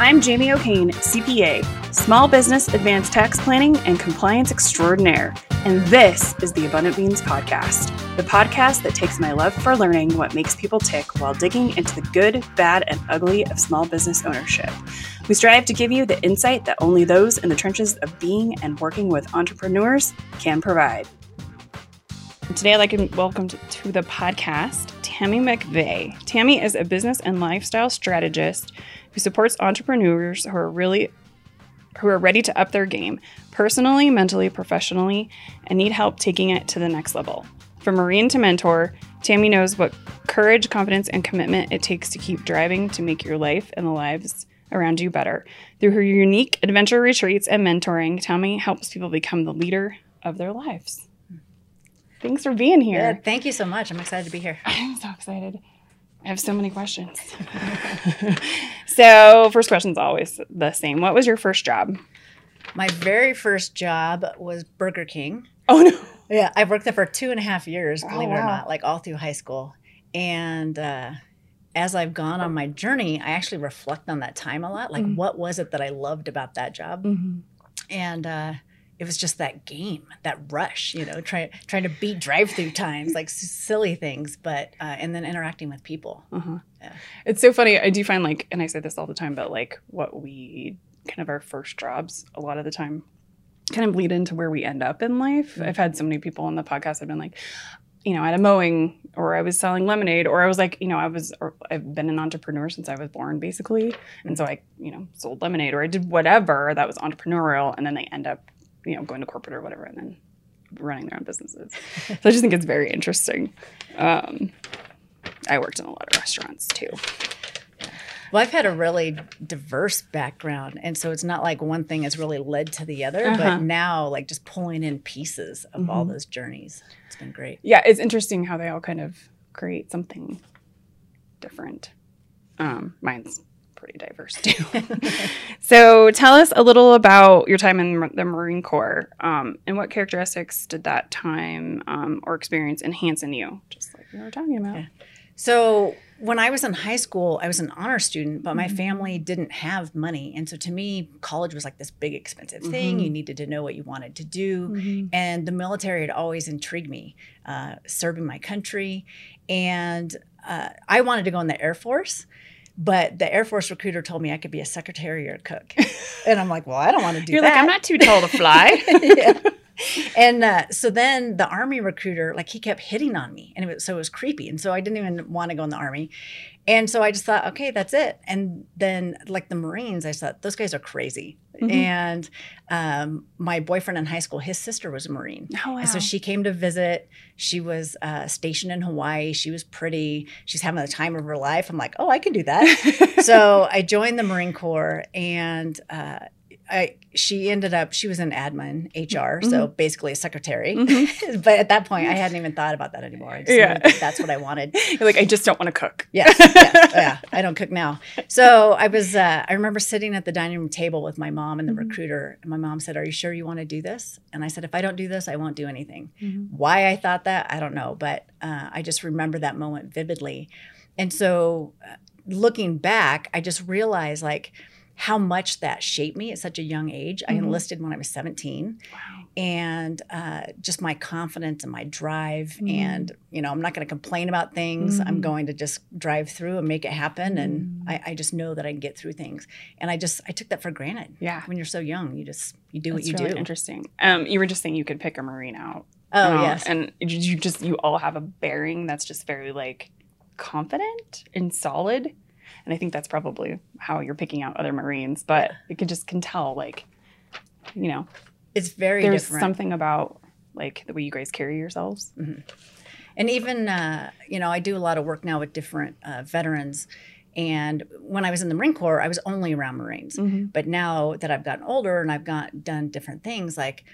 I'm Jamie O'Kane, CPA, Small Business Advanced Tax Planning and Compliance Extraordinaire, and this is the Abundant Beans Podcast, the podcast that takes my love for learning what makes people tick while digging into the good, bad, and ugly of small business ownership. We strive to give you the insight that only those in the trenches of being and working with entrepreneurs can provide. Today, I'd like to welcome to the podcast Tami McVay. Tami is a business and lifestyle strategist who supports entrepreneurs who are really who are ready to up their game personally, mentally, professionally, and need help taking it to the next level. From Marine to mentor, Tami knows what courage, confidence, and commitment it takes to keep driving to make your life and the lives around you better. Through her unique adventure retreats and mentoring, Tami helps people become the leader of their lives. Thanks for being here. Yeah, thank you so much. I'm excited to be here. I'm so excited. I have so many questions. so, first question is always the same. What was your first job? My very first job was Burger King. Oh no! Yeah, I worked there for two and a half years, believe Oh, it or not, like all through high school. And uh, as I've gone on my journey, I actually reflect on that time a lot. Like, Mhm. what was it that I loved about that job? Mm-hmm. And uh, it was just that game, that rush, you know, trying trying to beat drive-through times, like silly things, but uh, and then interacting with people. Uh-huh. Yeah. It's so funny. I do find like, and I say this all the time, but like what we kind of our first jobs a lot of the time kind of lead into where we end up in life. Mhm. I've had so many people on the podcast have been like, you know, at a mowing or I was selling lemonade or I was like, you know, I was, or I've been an entrepreneur since I was born basically. And so I, you know, sold lemonade or I did whatever that was entrepreneurial and then they end up, you know, going to corporate or whatever and then running their own businesses. so I just think it's very interesting. Um, I worked in a lot of restaurants too. Well, I've had a really diverse background, and so it's not like one thing has really led to the other. Uh-huh. But now, like just pulling in pieces of all Mhm. those journeys, it's been great. Yeah, it's interesting how they all kind of create something different. Um, mine's pretty diverse too. so tell us a little about your time in the Marine Corps um, and what characteristics did that time um, or experience enhance in you, just like we were talking about. Yeah. So when I was in high school, I was an honor student, but my Mhm. family didn't have money, and so to me, college was like this big expensive thing. Mhm. You needed to know what you wanted to do. And the military had always intrigued me, uh, serving my country. And uh, I wanted to go in the Air Force, but the Air Force recruiter told me I could be a secretary or a cook. and I'm like, well, I don't want to do You're that. like, I'm not too tall to fly. yeah. And uh, so then the army recruiter, like he kept hitting on me, and it was, so it was creepy. And so I didn't even want to go in the army. And so I just thought, okay, that's it. And then like the Marines, I thought those guys are crazy. Mhm. And um, my boyfriend in high school, his sister was a Marine. Oh, wow. And so she came to visit. She was uh, stationed in Hawaii. She was pretty. She's having the time of her life. I'm like, oh, I can do that. so I joined the Marine Corps, and uh, I she ended up she was an admin HR, so basically a secretary. Mhm. but at that point, I hadn't even thought about that anymore. I just Yeah. that that's what I wanted. You're like, I just don't want to cook. Yeah, yes, yeah. I don't cook now. So I was. Uh, I remember sitting at the dining room table with my mom and the Mhm. recruiter, and my mom said, "Are you sure you want to do this?" And I said, "If I don't do this, I won't do anything." Mhm. Why I thought that, I don't know, but uh, I just remember that moment vividly. And so, uh, looking back, I just realized like how much that shaped me at such a young age. I Mhm. enlisted when I was 17, Wow. and uh, just my confidence and my drive. Mhm. And you know, I'm not going to complain about things. I'm Mhm. going to just drive through and make it happen. And Mhm. I, I just know that I can get through things. And I just I took that for granted. Yeah. When you're so young, you just you do That's what you really do. interesting. Um, you were just saying you could pick a Marine out. Oh Uh, yes. and you just you all have a bearing that's just very like confident and solid, and I think that's probably how you're picking out other Marines. But you can just can tell like, you know, it's very there's different. something about like the way you guys carry yourselves. And even, uh, you know, I do a lot of work now with different uh, veterans. And when I was in the Marine Corps, I was only around Marines. Mm-hmm. But now that I've gotten older and I've got done different things, like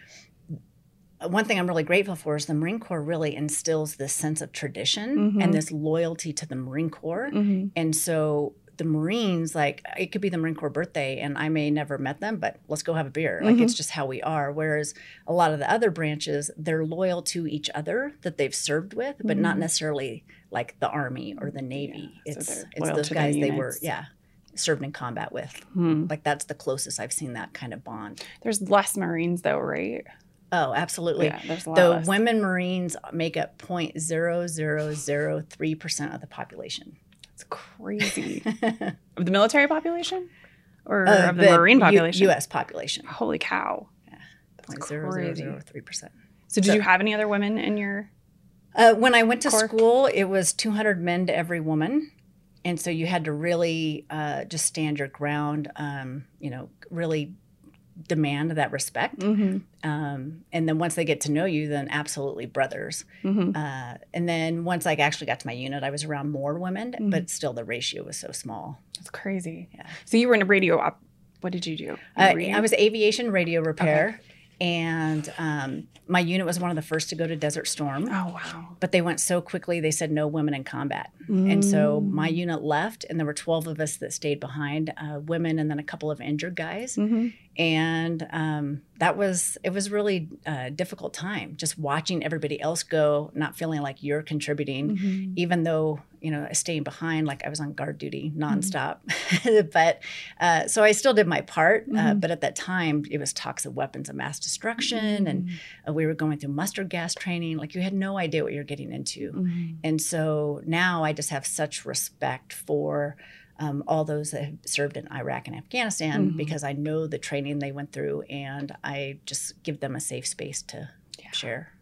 one thing I'm really grateful for is the Marine Corps really instills this sense of tradition Mhm. and this loyalty to the Marine Corps. Mm-hmm. And so the Marines, like it could be the Marine Corps birthday, and I may never met them, but let's go have a beer. Like Mhm. it's just how we are. Whereas a lot of the other branches, they're loyal to each other that they've served with, but not Mhm. necessarily like the Army or the Navy. Yeah, it's they're it's those guys they were, yeah. served in combat with. Hmm. Like that's the closest I've seen that kind of bond. There's less Marines though, right? Oh, absolutely. Yeah, there's a lot The women Marines make up 0.0003% of the population. It's crazy. of the military population? Or Uh, of the, Marine U- population? U.S. population. Holy cow. That's crazy. 0.0003%. So did So- you have any other women in your Uh, when I went to school, it was 200 men to every woman. And so you had to really uh, just stand your ground, um, you know, really demand that respect. mm-hmm. Um, and then once they get to know you, then absolutely brothers. Mm-hmm. Uh, and then once I actually got to my unit, I was around more women, Mhm. but still the ratio was so small. That's crazy. Yeah. So you were in a radio op what did you do? Uh, I was aviation radio repair, and um, my unit was one of the first to go to Desert Storm. Oh wow. But they went so quickly, they said no women in combat. And so my Mm. unit left, and there were 12 of us that stayed behind uh, women and then a couple of injured guys. hmm And um, that was, it was really a difficult time just watching everybody else go, not feeling like you're contributing, Mm-hmm. even though, you know, staying behind, like I was on guard duty Mm-hmm. nonstop. but uh, so I still did my part. Uh, Mhm. but at that time, it was talks of weapons of mass destruction, and Mm-hmm. uh, we were going through mustard gas training. Like you had no idea what you're getting into. Mhm. And so now I just have such respect for um, all those that have served in Iraq and Afghanistan Mhm. because I know the training they went through and I just give them a safe space to Yeah. share.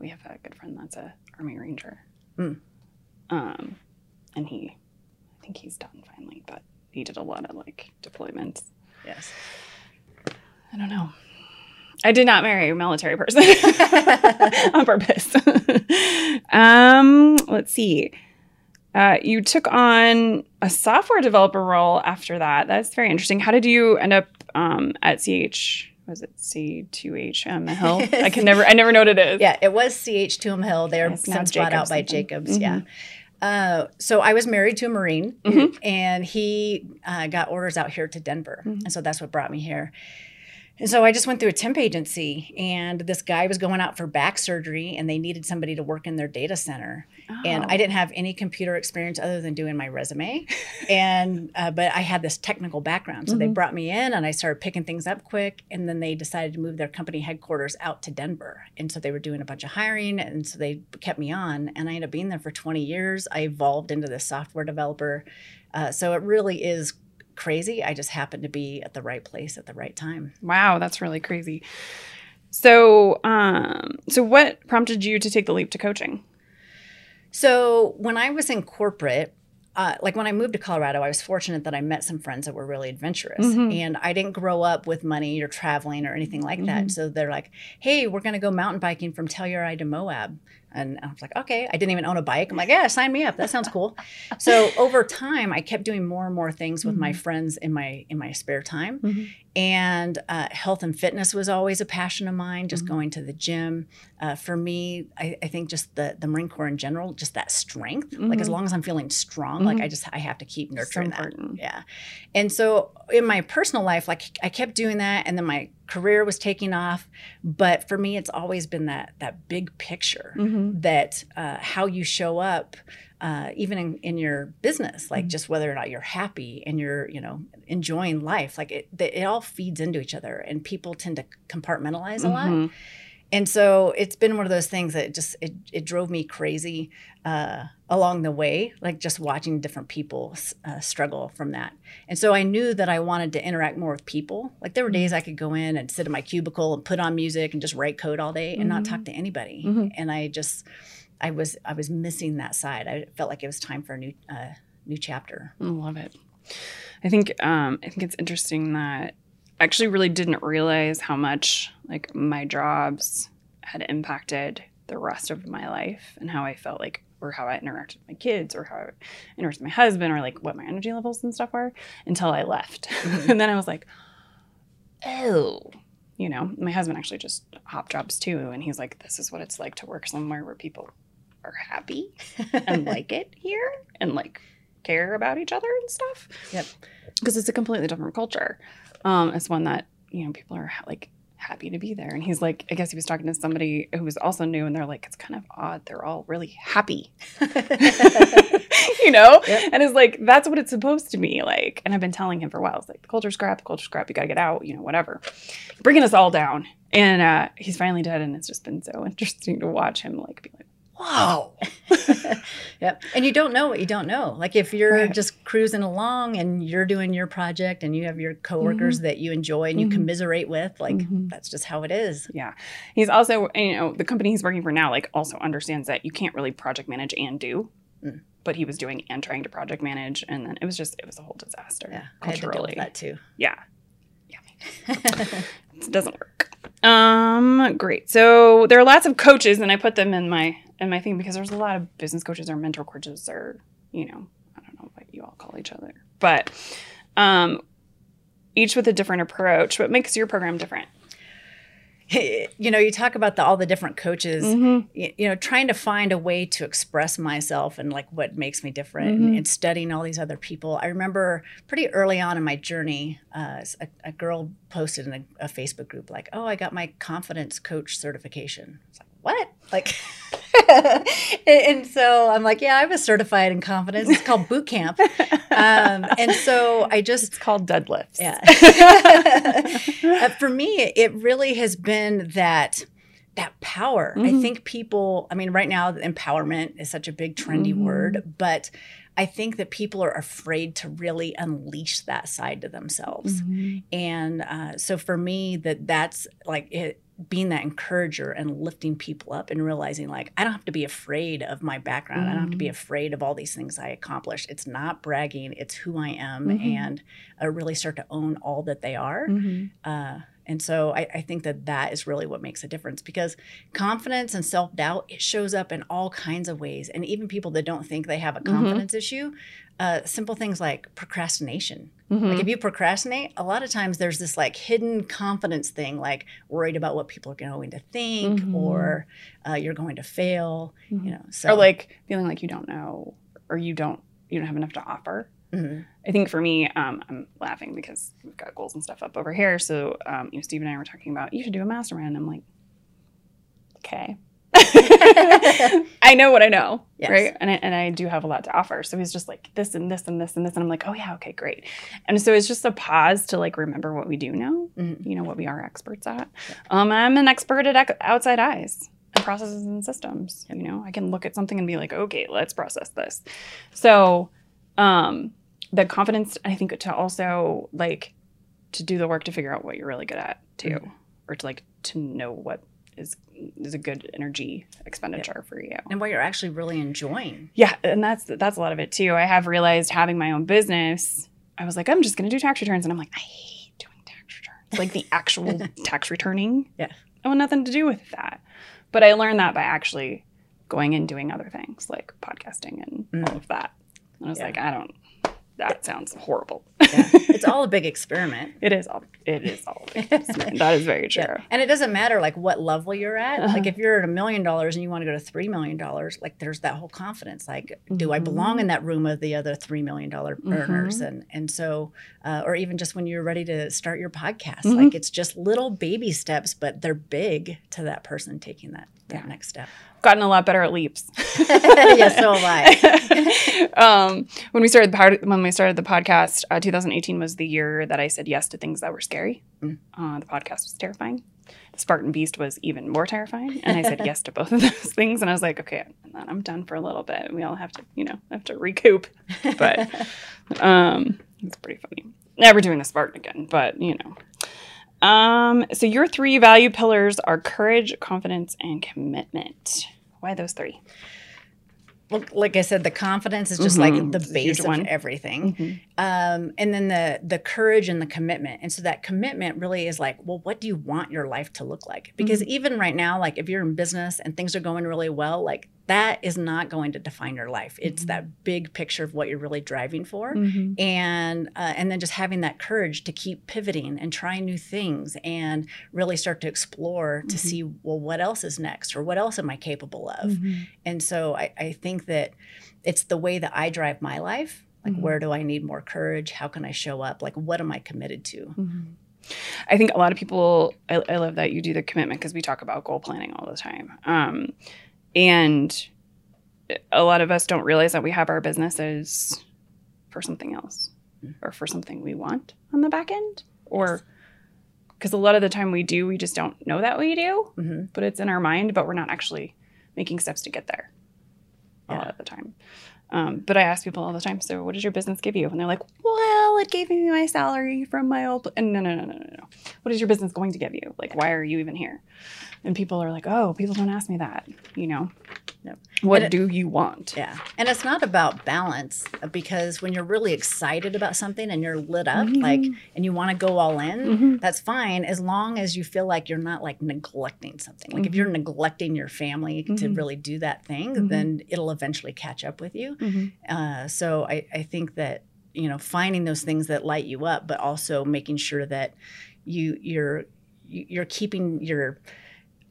We have a good friend that's a Army Ranger. Mm. Um, and he, I think he's done finally, but he did a lot of like deployments. Yes. I don't know. I did not marry a military person on purpose. um, let's see. Uh, you took on a software developer role after that. That's very interesting. How did you end up um, at CH? Was it C2H um, Hill? I can never. I never know what it is. Yeah, it was CH2M Hill. They're now since bought out by. Jacobs. Mhm. Yeah. Uh, so I was married to a Marine, Mhm. and he uh, got orders out here to Denver, Mhm. and so that's what brought me here. And so I just went through a temp agency, and this guy was going out for back surgery, and they needed somebody to work in their data center. And Oh. I didn't have any computer experience other than doing my resume, and uh, but I had this technical background, so they Mhm. brought me in, and I started picking things up quick. And then they decided to move their company headquarters out to Denver, and so they were doing a bunch of hiring, and so they kept me on, and I ended up being there for 20 years. I evolved into this software developer, uh, so it really is crazy. I just happened to be at the right place at the right time. Wow, that's really crazy. So, um, so what prompted you to take the leap to coaching? So when I was in corporate, uh, like when I moved to Colorado, I was fortunate that I met some friends that were really adventurous. Mhm. And I didn't grow up with money or traveling or anything like that. Mhm. So they're like, hey, we're going to go mountain biking from Telluride to Moab. And I was like, okay, I didn't even own a bike. I'm like, yeah, sign me up. That sounds cool. so over time, I kept doing more and more things with my Mhm. friends in my in my spare time. Mhm. And uh, health and fitness was always a passion of mine. Just Mhm. going to the gym. Uh, for me, I, I think just the the Marine Corps in general, just that strength. Like as Mhm. long as I'm feeling strong, like Mhm. I just I have to keep So nurturing that. Yeah. And so in my personal life, like I kept doing that and then my career was taking off. But for me, it's always been that that big picture Mhm. that uh, how you show up, uh, even in, in your business, like Mhm. just whether or not you're happy and you're, you know, enjoying life, like it, it all feeds into each other and people tend to compartmentalize a lot. Mhm. And so it's been one of those things that just it, it drove me crazy uh, along the way, like just watching different people uh, struggle from that. And so I knew that I wanted to interact more with people. Like there were days I could go in and sit in my cubicle and put on music and just write code all day and not Mhm. talk to anybody. Mhm. And I just I was I was missing that side. I felt like it was time for a new uh, new chapter. I love it. I think um, I think it's interesting that I actually really didn't realize how much like my jobs had impacted the rest of my life and how I felt like or how I interacted with my kids or how I interacted with my husband or like what my energy levels and stuff were until I left. Mhm. and then I was like, oh, you know, my husband actually just hop jobs too. And he's like, this is what it's like to work somewhere where people are happy and like it here and like care about each other and stuff. Yep. Because it's a completely different culture. Um, it's one that, you know, people are like happy to be there. And he's like, I guess he was talking to somebody who was also new, and they're like, it's kind of odd. They're all really happy, you know? Yep. And it's like, that's what it's supposed to be like. And I've been telling him for a while, it's like, the culture's crap, the culture's crap, you gotta get out, you know, whatever. Bringing us all down. And uh, he's finally dead, and it's just been so interesting to watch him like be like, wow. Yep. And you don't know what you don't know. Like if you're Right. just cruising along and you're doing your project and you have your coworkers that you enjoy and you Mhm. commiserate with, like Mhm. that's just how it is. Yeah. He's also, you know, the company he's working for now, like, also understands that you can't really project manage and do. Mm. But he was doing and trying to project manage. And then it was just, it was a whole disaster. Yeah. I had to deal culturally. with that too. Yeah. Yeah. it doesn't work. Um, great. So there are lots of coaches, and I put them in my in my thing because there's a lot of business coaches or mentor coaches or, you know, I don't know what you all call each other. But um each with a different approach. What makes your program different? you know, you talk about the, all the different coaches. Mhm. y- you know, trying to find a way to express myself and like what makes me different and, Mhm. and studying all these other people. I remember pretty early on in my journey, uh, a, a girl posted in a, a Facebook group like, "Oh, I got my confidence coach certification." It's like, what? Like, and, so I'm like, yeah, I was certified in confidence. It's called boot camp. Um, and so I just It's called deadlifts. yeah. Uh, for me, it really has been that that power. I Mhm. think people, I mean, right now, empowerment is such a big trendy Mhm. word, but I think that people are afraid to really unleash that side to themselves. Mhm. And uh, so for me, that that's like it, being that encourager and lifting people up and realizing like I don't have to be afraid of my background. I don't have to be Mhm. afraid of all these things I accomplished. It's not bragging. It's who I am, Mhm. and uh, really start to own all that they are. Mhm. Uh, and so I, I think that that is really what makes a difference because confidence and self doubt it shows up in all kinds of ways, and even people that don't think they have a Mhm. confidence issue, uh, simple things like procrastination. Mhm. Like if you procrastinate, a lot of times there's this like hidden confidence thing, like worried about what people are going to think, Mhm. or uh, you're going to fail. Mhm. You know, so or like feeling like you don't know or you don't you don't have enough to offer. Mhm. I think for me, um, I'm laughing because we've got goals and stuff up over here. So, um, you know, Steve and I were talking about you should do a mastermind. I'm like, okay. I know what I know, Yes. right? And I, and I do have a lot to offer. So he's just like this and this and this and this, and I'm like, oh yeah, okay, great. And so it's just a pause to like remember what we do know, Mhm. you know, what we are experts at. Um, I'm an expert at outside eyes and processes and systems. You know, I can look at something and be like, okay, let's process this. So, um, the confidence, I think, to also like to do the work to figure out what you're really good at too, Mhm. or to like to know what is is a good energy expenditure for you. and what you're actually really enjoying. Yeah, and that's that's a lot of it too. I have realized having my own business, I was like, I'm just gonna do tax returns, and I'm like, I hate doing tax returns, like the actual tax returning. Yeah. I want nothing to do with that. But I learned that by actually going and doing other things like podcasting and Mm. all of that. And I was Yeah. like, I don't. That sounds horrible. Yeah. it's all a big experiment. It is all. It is all. that is very true. Yeah. And it doesn't matter like what level you're at. Uh-huh. Like if you're at a million dollars and you want to go to three million dollars, like there's that whole confidence. Like, do I belong in that room of the other three million dollar Mm-hmm. earners? And and so, uh, or even just when you're ready to start your podcast, Mhm. like it's just little baby steps, but they're big to that person taking that that Yeah. next step. Gotten a lot better at leaps. yes, so have I. um, when we started the pod- when we started the podcast, uh, 2018 was the year that I said yes to things that were scary. Mm. Uh, the podcast was terrifying. The Spartan Beast was even more terrifying, and I said yes to both of those things. And I was like, okay, and then I'm done for a little bit. We all have to, you know, have to recoup. But um, it's pretty funny. Never doing the Spartan again, but you know. Um, so your three value pillars are courage, confidence, and commitment. Why those three? well, like I said, the confidence is just Mhm. like the It's a huge base of one. everything. Um, and then the the courage and the commitment and so that commitment really is like well what do you want your life to look like because even right now like if you're in business and things are going really well like that is not going to define your life it's Mhm. that big picture of what you're really driving for Mhm. and uh, and then just having that courage to keep pivoting and trying new things and really start to explore to Mhm. see well what else is next or what else am i capable of Mhm. and so I, I think that it's the way that I drive my life. Like, Mhm. where do I need more courage? How can I show up? Like, what am I committed to? Mhm. I think a lot of people, I, I love that you do the commitment because we talk about goal planning all the time. Um, and a lot of us don't realize that we have our businesses for something else or for something we want on the back end or because a lot of the time we do, we just don't know that we do, hmm but it's in our mind, but we're not actually making steps to get there a Yeah. lot of the time. Um, but I ask people all the time, so what does your business give you? And they're like, well, it gave me my salary from my old. And no, no, no, no, no, no. What is your business going to give you? Like, why are you even here? And people are like, oh, people don't ask me that. You know, What it- do you want? Yeah. And it's not about balance because when you're really excited about something and you're lit up, Mhm. like, and you want to go all in, Mhm. that's fine as long as you feel like you're not like neglecting something. Like if you're neglecting your family to Mhm. really do that thing, Mhm. then it'll eventually catch up with you. Mhm. Uh, so I, I think that you know finding those things that light you up, but also making sure that you you're you- you're keeping your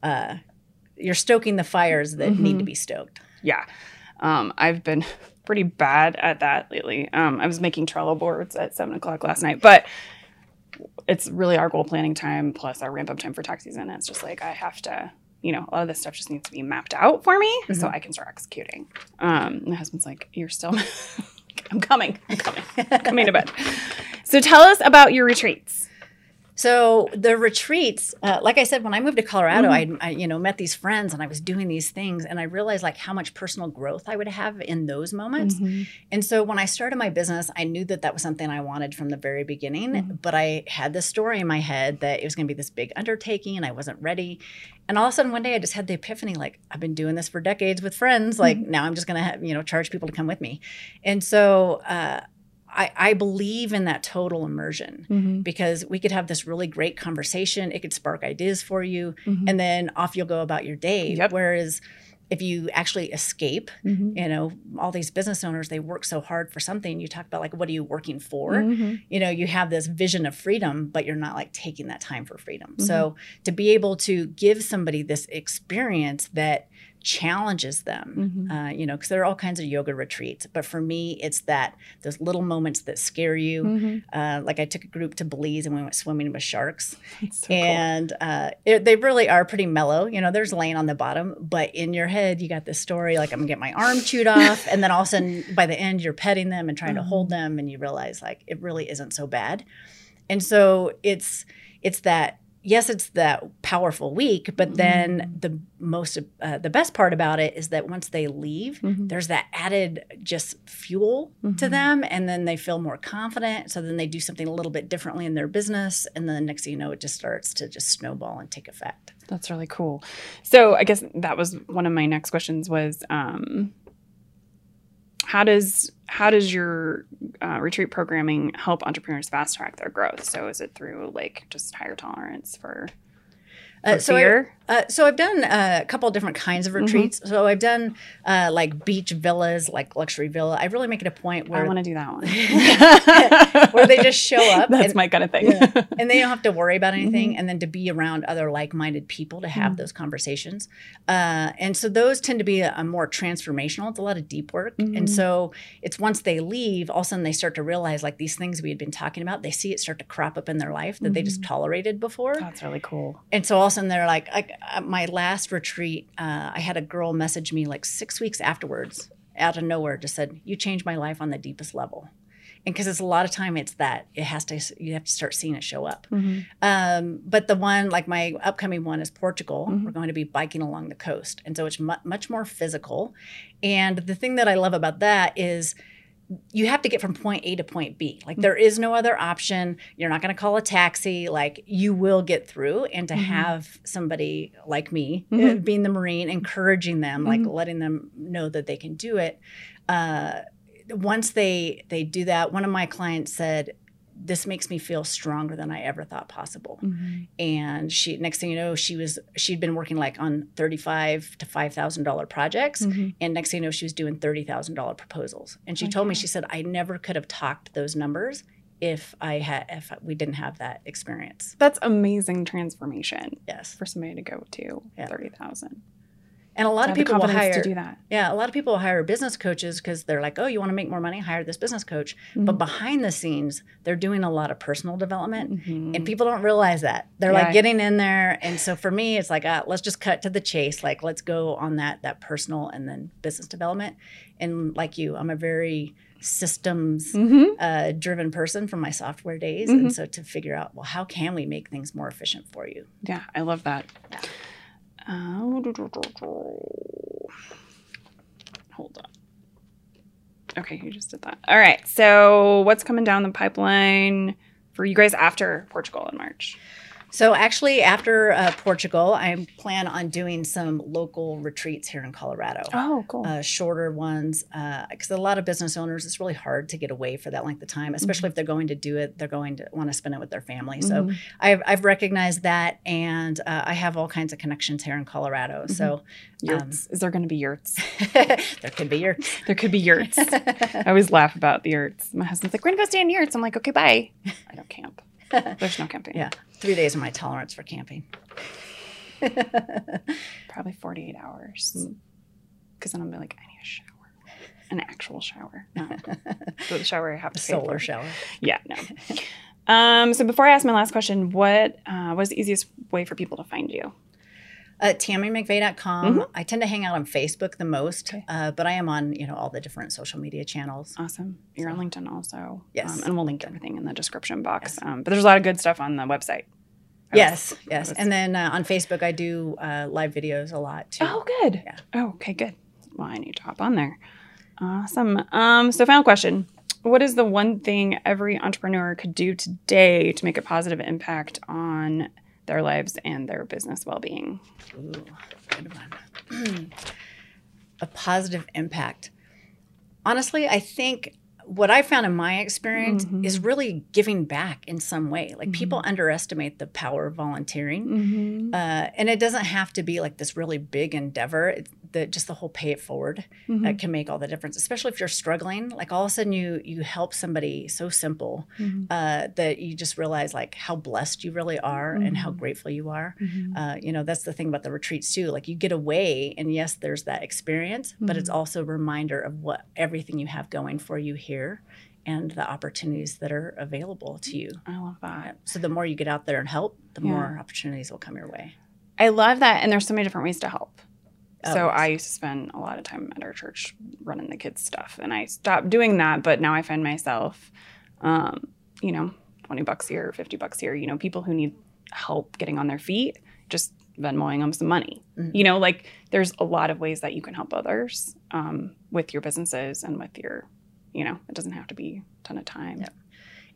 uh, you're stoking the fires that need to Mhm. be stoked. Yeah. Um, I've been pretty bad at that lately. Um, I was making Trello boards at seven o'clock last night, but it's really our goal planning time plus our ramp up time for tax season. It's just like I have to, you know, a lot of this stuff just needs to be mapped out for me so Mhm. I can start executing. Um, my husband's like, "You're still, I'm coming, I'm coming, I'm coming to bed." So tell us about your retreats. So the retreats, uh, like I said, when I moved to Colorado, Mhm. I, I, you know, met these friends and I was doing these things, and I realized like how much personal growth I would have in those moments. And so when I started my business, I knew that that was something I wanted from the very beginning. Mhm. But I had this story in my head that it was going to be this big undertaking, and I wasn't ready. And all of a sudden, one day, I just had the epiphany: like I've been doing this for decades with friends. Like now, I'm just going to have you know charge people to come with me. And so uh, I, I believe in that total immersion Mhm. because we could have this really great conversation. It could spark ideas for you, Mhm. and then off you'll go about your day. Yep. Whereas if you actually escape, Mhm. you know, all these business owners, they work so hard for something. You talk about like, what are you working for? Mhm. You know, you have this vision of freedom, but you're not like taking that time for freedom. Mm-hmm. So to be able to give somebody this experience that challenges them, Mhm. uh, you know, because there are all kinds of yoga retreats. But for me, it's that those little moments that scare you. Mhm. Uh, like I took a group to Belize and we went swimming with sharks, so cool. and uh, it, they really are pretty mellow. You know, there's laying on the bottom, but in your head, you got this story like I'm gonna get my arm chewed off, and then all of a sudden, by the end, you're petting them and trying to Mhm. hold them, and you realize like it really isn't so bad. And so it's it's that yes, it's that powerful week, but then the most uh, the best part about it is that once they leave, Mhm. there's that added just fuel to Mhm. them and then they feel more confident so then they do something a little bit differently in their business and then next thing you know it just starts to just snowball and take effect That's really cool. So I guess that was one of my next questions was um, how does how does your uh, retreat programming help entrepreneurs fast track their growth? So is it through like just higher tolerance for, for Uh, so I, uh, so I've done uh, a couple of different kinds of Mm-hmm. retreats. So I've done uh, like beach villas, like luxury villa. I really make it a point where I want to do that one. where they just show up That's and- my kind of thing. Yeah. and they don't have to worry about anything Mm-hmm. and then to be around other like-minded people to have Mhm. those conversations uh, and so those tend to be a, a more transformational it's a lot of deep work and so it's once they leave all of a sudden they start to realize like these things we had been talking about they see it start to crop up in their life that they just Mm-hmm. tolerated before That's really cool. and so all of a sudden they're like, I, uh, my last retreat, uh, I had a girl message me like six weeks afterwards, out of nowhere, just said, "You changed my life on the deepest level." And because it's a lot of time, it's that it has to, you have to start seeing it show up. Mhm. Um, but the one, like my upcoming one, is Portugal. Mhm. We're going to be biking along the coast, and so it's mu- much more physical. And the thing that I love about that is you have to get from point A to point B. Like there is no other option. You're not going to call a taxi. Like you will get through. And to Mhm. have somebody like me, uh, being the Marine, encouraging them, like Mhm. letting them know that they can do it. Uh, once they they do that, one of my clients said, "This makes me feel stronger than I ever thought possible." Mhm. and she next thing you know she was she'd been working like on 35 to 5000 dollar projects Mhm. and next thing you know she was doing $30000 proposals and she told me she said i never could have talked those numbers if i had if we didn't have that experience That's amazing transformation yes for somebody to go to Yeah. thirty thousand. And a lot of people will hire to do that. Yeah, a lot of people will hire business coaches because they're like, oh, you want to make more money? Hire this business coach. But Mhm. behind the scenes, they're doing a lot of personal development. Mhm. And people don't realize that. They're Yeah. like getting in there. And so for me, it's like, uh, let's just cut to the chase. Like, let's go on that that personal and then business development. And like you, I'm a very systems Mhm. uh, driven person from my software days. And so to figure out, well, how can we make things more efficient for you? Yeah, I love that. Uh, hold on. Okay, you just did that. All right. So, what's coming down the pipeline for you guys after Portugal in March? So actually, after uh, Portugal, I plan on doing some local retreats here in Colorado. Oh, cool. uh, shorter ones because a lot of business owners it's really hard to get away for that length of time especially if they're going to do it they're going to want to spend it with their family so Mhm. I've, I've recognized that and uh, i have all kinds of connections here in colorado so yurts. Is there going to be yurts? there could be your There could be yurts. I always laugh about the yurts. My husband's like, "We're gonna go stay in yurts." I'm like, "Okay, bye." I don't camp. There's no camping. yeah three days of my tolerance for camping probably 48 hours. Because then I'm like, I need a shower, an actual shower, not the shower I have to solar shower Yeah, no. Um, so before I ask my last question, what uh, was the easiest way for people to find you? Uh, tamimcvay.com Mhm. i tend to hang out on facebook the most Okay. uh, but i am on you know all the different social media channels Awesome. You're on LinkedIn also. Yes. Um, and we'll link everything in the description box. Um, but there's a lot of good stuff on the website. I was- yes yes was- and then uh, on facebook i do uh, live videos a lot too Oh, good. Yeah. Oh, okay, good. Well, I need to hop on there. Awesome. Um, so, final question What is the one thing every entrepreneur could do today to make a positive impact on their lives and their business well being? Ooh, good one. a positive impact. Honestly, I think what I found in my experience Mhm. is really giving back in some way. Like people underestimate the power of volunteering. Mm-hmm. Uh, and it doesn't have to be like this really big endeavor. It's the, just the whole pay it forward that can make all the difference, especially if you're struggling. Like all of a sudden you you help somebody so simple uh, that you just realize like how blessed you really are and how Mhm. grateful you are Mm-hmm. uh, you know that's the thing about the retreats too like you get away and yes there's that experience but it's Mhm. also a reminder of what everything you have going for you here and the opportunities that are available to you I love that. so the more you get out there and help the Yeah. more opportunities will come your way I love that. And there's so many different ways to help. Oh, so. I used to spend a lot of time at our church running the kids' stuff, and I stopped doing that. But now I find myself, um, you know, twenty bucks here, fifty bucks here. You know, people who need help getting on their feet, just Venmoing them some money. Mhm. You know, like there's a lot of ways that you can help others um, with your businesses and with your, you know, it doesn't have to be a ton of time. Yep.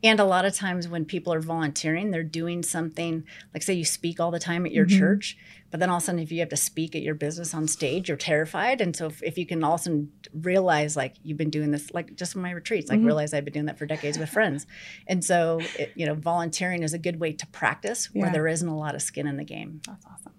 And a lot of times when people are volunteering, they're doing something like, say, you speak all the time at your Mhm. church, but then all of a sudden, if you have to speak at your business on stage, you're terrified. And so, if, if you can also realize, like, you've been doing this, like, just in my retreats, like, Mhm. realize I've been doing that for decades with friends. And so, it, you know, volunteering is a good way to practice where Yeah. there isn't a lot of skin in the game. That's awesome.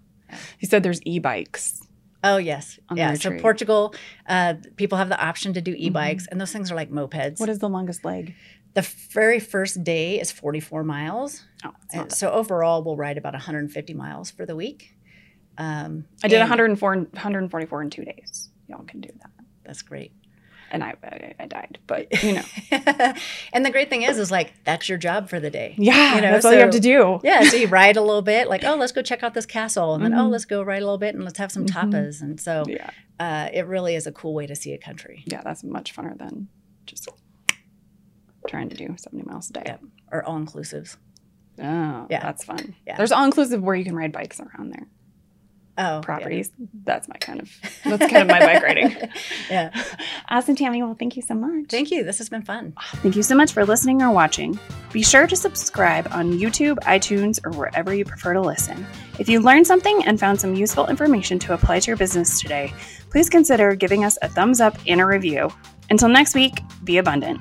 You said there's e-bikes. Oh, yes. Yeah. So. Mm-hmm. Portugal, uh, people have the option to do e bikes, and those things are like mopeds. What is the longest leg? The very first day is 44 miles. Oh, it's not that so overall, we'll ride about 150 miles for the week. Um, I did 104, 144 in two days. Y'all can do that. That's great. And I, I, I died, but you know, and the great thing is, is like that's your job for the day. yeah, You know, that's all you have to do. Yeah, so you ride a little bit, like oh, let's go check out this castle, and then oh, Mhm. let's go ride a little bit, and let's have some Mhm. tapas. And so Yeah, uh, it really is a cool way to see a country, yeah, that's much funner than just trying to do 70 miles a day. Yep. or all inclusives. Oh, Yeah. that's fun. Yeah. There's all inclusive where you can ride bikes around there. Oh, yeah. properties. That's my kind of, that's kind of my bike riding. yeah. Awesome, Tami. Well, thank you so much. Thank you. This has been fun. Thank you so much for listening or watching. Be sure to subscribe on YouTube, iTunes, or wherever you prefer to listen. If you learned something and found some useful information to apply to your business today, please consider giving us a thumbs up and a review. Until next week, be abundant.